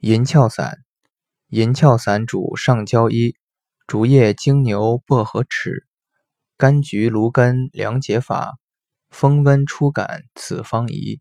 银翘散，银翘散主上焦一，竹叶、精牛、薄荷豉、柑橘、芦根、凉解法，风温初感此方宜。